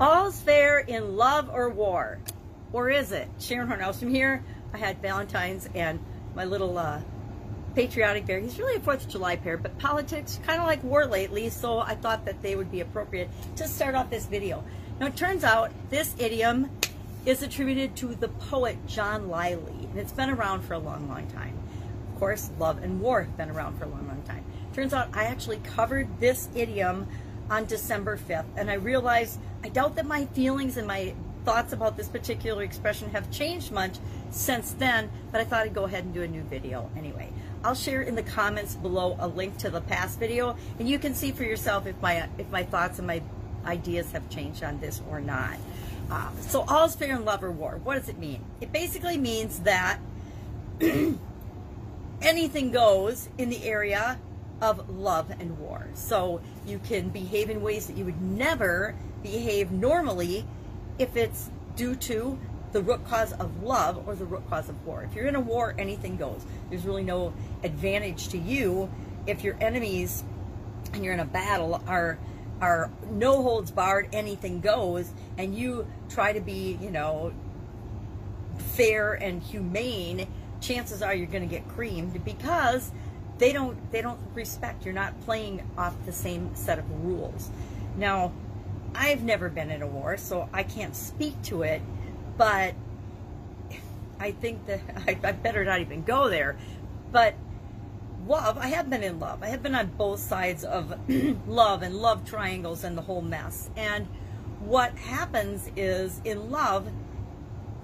All's fair in love or war. Or is it? Sharon Hornelstrom here. I had Valentine's and my little uh, patriotic bear. He's really a 4th of July pair, but politics kind of like war lately, so I thought that they would be appropriate to start off this video. Now, it turns out this idiom is attributed to the poet John Lyly, and it's been around for a long, long time. Of course, love and war have been around for a long, long time. Turns out I actually covered this idiom on December 5th, and I realized I doubt that my feelings and my thoughts about this particular expression have changed much since then, but I thought I'd go ahead and do a new video anyway. I'll share in the comments below a link to the past video, and you can see for yourself if my if my thoughts and my ideas have changed on this or not. Uh, so all's fair in love or war. What does it mean? It basically means that anything goes in the area of love and war. So you can behave in ways that you would never behave normally if it's due to the root cause of love or the root cause of war. If you're in a war, anything goes. There's really no advantage to you if your enemies and you're in a battle are are no holds barred, anything goes, and you try to be, you know, fair and humane, chances are you're going to get creamed because they don't they don't respect. You're not playing off the same set of rules. Now, I've never been in a war, so I can't speak to it, but I think that I, I better not even go there. But love, I have been in love. I have been on both sides of love and love triangles and the whole mess. And what happens is in love,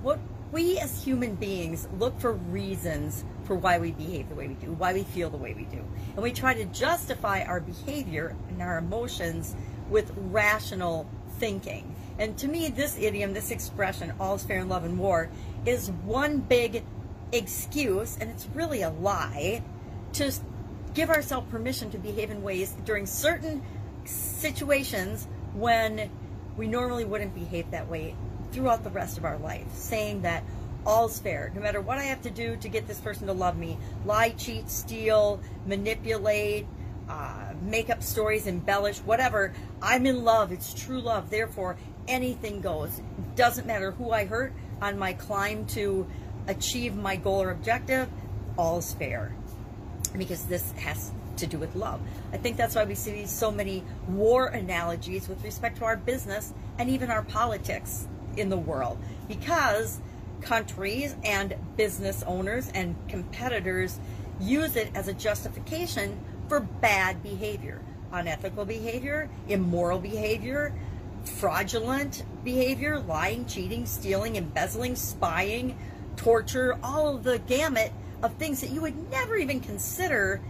what we as human beings look for reasons for why we behave the way we do, why we feel the way we do. And we try to justify our behavior and our emotions with rational thinking. And to me, this idiom, this expression, all's fair in love and war, is one big excuse, and it's really a lie, to give ourselves permission to behave in ways during certain situations when we normally wouldn't behave that way throughout the rest of our life, saying that all's fair. No matter what I have to do to get this person to love me, lie, cheat, steal, manipulate, uh, make up stories, embellish, whatever. I'm in love. It's true love. Therefore, anything goes. Doesn't matter who I hurt on my climb to achieve my goal or objective, all's fair. Because this has to do with love. I think that's why we see so many war analogies with respect to our business and even our politics in the world. Because countries and business owners and competitors use it as a justification for bad behavior, unethical behavior, immoral behavior, fraudulent behavior, lying, cheating, stealing, embezzling, spying, torture, all of the gamut of things that you would never even consider.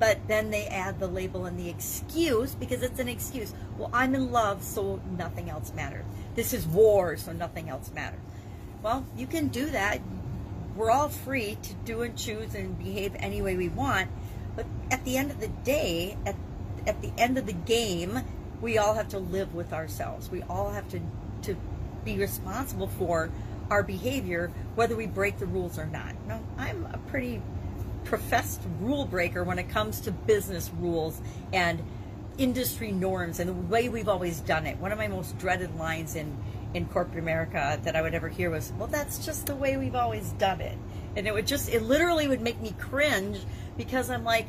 But then they add the label and the excuse because it's an excuse. Well, I'm in love, so nothing else matters. This is war, so nothing else matters. Well, you can do that. We're all free to do and choose and behave any way we want. But at the end of the day, at, at the end of the game, we all have to live with ourselves. We all have to, to be responsible for our behavior, whether we break the rules or not. Now, I'm a pretty professed rule breaker when it comes to business rules and industry norms and the way we've always done it. One of my most dreaded lines in, in corporate America that I would ever hear was, well, that's just the way we've always done it. And it would just, it literally would make me cringe because I'm like,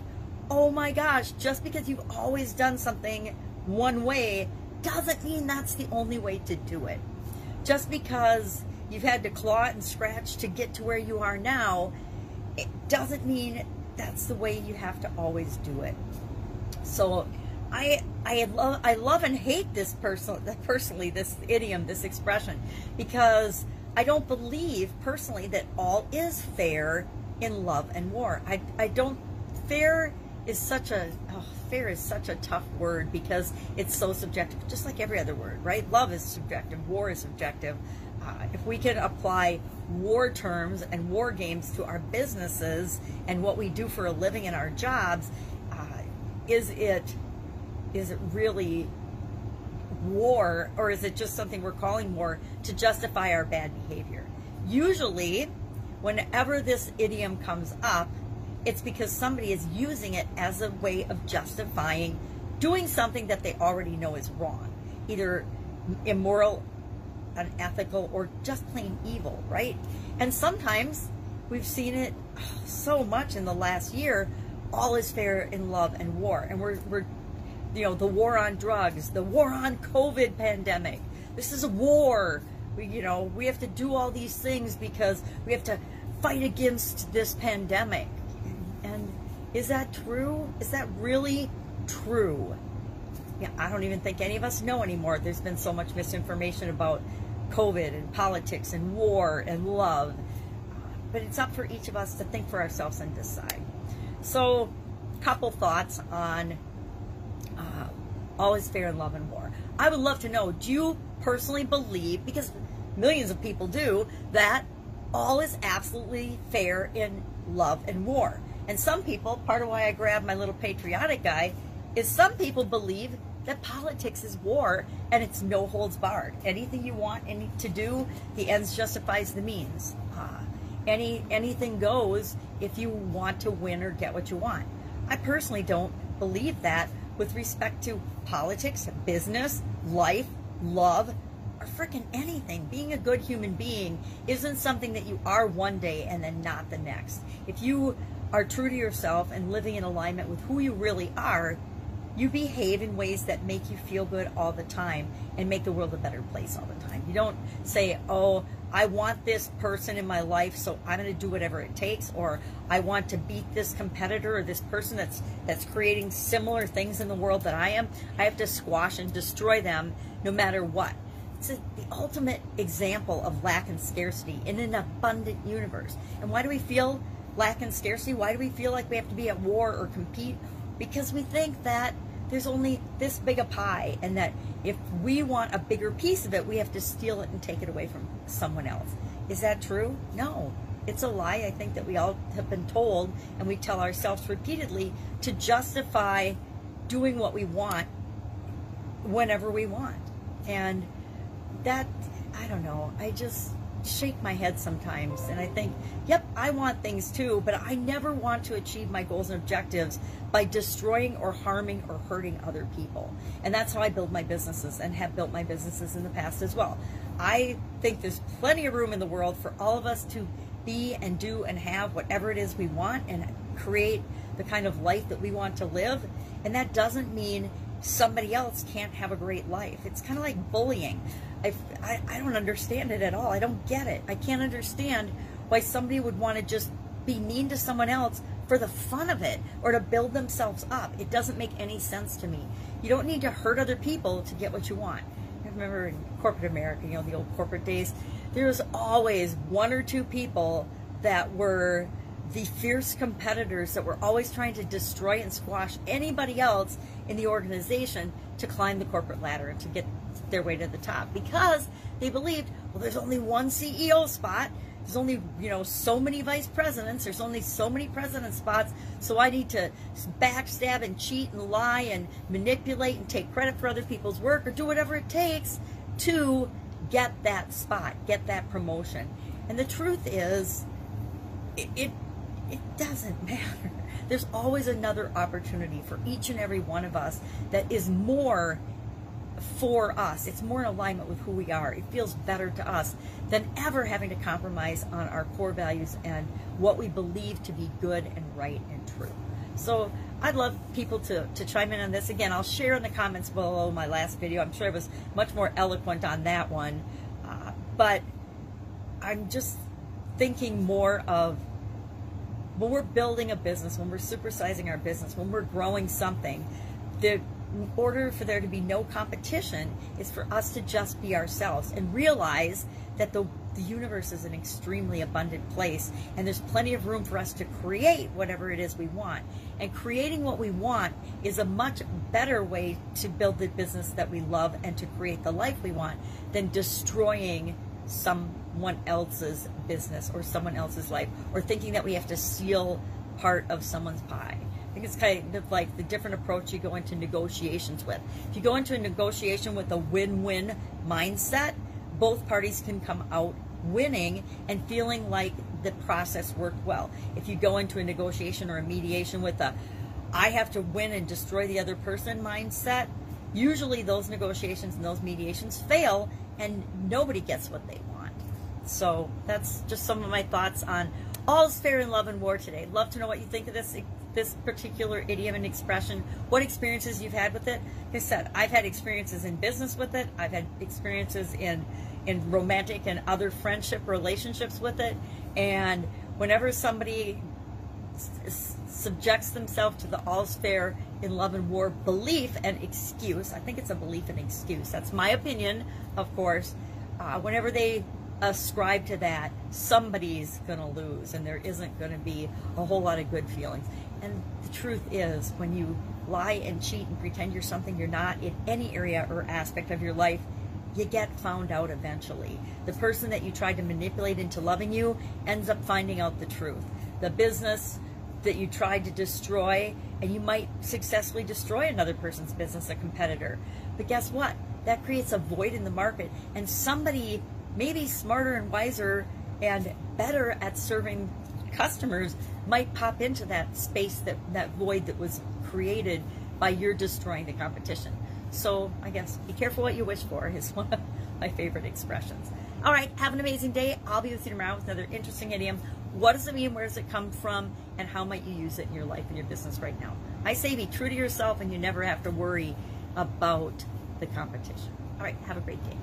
oh my gosh, just because you've always done something one way doesn't mean that's the only way to do it. Just because you've had to claw and scratch to get to where you are now, it doesn't mean that's the way you have to always do it. So I I love I love and hate this person personally this idiom this expression because I don't believe personally that all is fair in love and war. I I don't fair is such a oh, fair is such a tough word because it's so subjective, just like every other word, right? Love is subjective, war is subjective. Uh, if we can apply war terms and war games to our businesses and what we do for a living in our jobs, uh, is it is it really war or is it just something we're calling war to justify our bad behavior? Usually, whenever this idiom comes up, it's because somebody is using it as a way of justifying doing something that they already know is wrong. Either immoral, unethical, or just plain evil, right? And sometimes we've seen it so much in the last year. All is fair in love and war, and we're we're you know the war on drugs, the war on COVID pandemic. This is a war. We you know we have to do all these things because we have to fight against this pandemic. And is that true? Is that really true? I don't even think any of us know anymore. There's been so much misinformation about COVID and politics and war and love. But it's up for each of us to think for ourselves and decide. So, couple thoughts on uh, all is fair in love and war. I would love to know do you personally believe, because millions of people do, that all is absolutely fair in love and war. And some people, part of why I grabbed my little patriotic guy, is some people believe that politics is war and it's no holds barred. Anything you want any to do, the ends justifies the means. Uh, any anything goes if you want to win or get what you want. I personally don't believe that with respect to politics, business, life, love, or freaking anything. Being a good human being isn't something that you are one day and then not the next. If you are true to yourself and living in alignment with who you really are, you behave in ways that make you feel good all the time and make the world a better place all the time. You don't say, oh, I want this person in my life, so I'm going to do whatever it takes, or I want to beat this competitor or this person that's that's creating similar things in the world that I am. I have to squash and destroy them no matter what. It's a, the ultimate example of lack and scarcity in an abundant universe. And why do we feel lack and scarcity? Why do we feel like we have to be at war or compete? Because we think that there's only this big a pie and that if we want a bigger piece of it, we have to steal it and take it away from someone else. Is that true? No. It's a lie, I think, that we all have been told and we tell ourselves repeatedly to justify doing what we want whenever we want. And that I don't know. I just shake my head sometimes and I think, yep, I want things too, but I never want to achieve my goals and objectives by destroying or harming or hurting other people. And that's how I build my businesses and have built my businesses in the past as well. I think there's plenty of room in the world for all of us to be and do and have whatever it is we want and create the kind of life that we want to live. And that doesn't mean somebody else can't have a great life. It's kind of like bullying. I, I, I don't understand it at all. I don't get it. I can't understand why somebody would want to just be mean to someone else for the fun of it or to build themselves up. It doesn't make any sense to me. You don't need to hurt other people to get what you want. I remember in corporate America, you know, the old corporate days, there was always one or two people that were the fierce competitors that were always trying to destroy and squash anybody else in the organization to climb the corporate ladder and to get their way to the top because they believed, well, there's only one CEO spot. There's only, you know, so many vice presidents. There's only so many president spots. So I need to backstab and cheat and lie and manipulate and take credit for other people's work or do whatever it takes to get that spot, get that promotion. And the truth is, it, it, it doesn't matter. There's always another opportunity for each and every one of us that is more for us. It's more in alignment with who we are. It feels better to us than ever having to compromise on our core values and what we believe to be good and right and true. So I'd love people to, to chime in on this. Again, I'll share in the comments below my last video. I'm sure I was much more eloquent on that one. Uh, but I'm just thinking more of when we're building a business, when we're supersizing our business, when we're growing something, the order for there to be no competition is for us to just be ourselves and realize that the, the universe is an extremely abundant place and there's plenty of room for us to create whatever it is we want. And creating what we want is a much better way to build the business that we love and to create the life we want than destroying someone else's business or someone else's life or thinking that we have to steal part of someone's pie. I think it's kind of like the different approach you go into negotiations with. If you go into a negotiation with a win-win mindset, both parties can come out winning and feeling like the process worked well. If you go into a negotiation or a mediation with a I have to win and destroy the other person mindset, usually those negotiations and those mediations fail and nobody gets what they want. So that's just some of my thoughts on all's fair in love and war today. Love to know what you think of this this particular idiom and expression, what experiences you've had with it. Like I said, I've had experiences in business with it. I've had experiences in in romantic and other friendship relationships with it. And whenever somebody subjects themselves to the all's fair in love and war belief and excuse, I think it's a belief and excuse. That's my opinion, of course. Uh, whenever they ascribe to that, somebody's going to lose, and there isn't going to be a whole lot of good feelings. And the truth is, when you lie and cheat and pretend you're something you're not in any area or aspect of your life, you get found out eventually. The person that you tried to manipulate into loving you ends up finding out the truth. The business that you tried to destroy, and you might successfully destroy another person's business, a competitor. But guess what? That creates a void in the market, and somebody maybe smarter and wiser and better at serving customers might pop into that space that that void that was created by your destroying the competition. So I guess be careful what you wish for is one of my favorite expressions. All right, have an amazing day. I'll be with you tomorrow with another interesting idiom. What does it mean? Where does it come from? And how might you use it in your life and your business right now? I say be true to yourself and you never have to worry about the competition. All right, have a great day.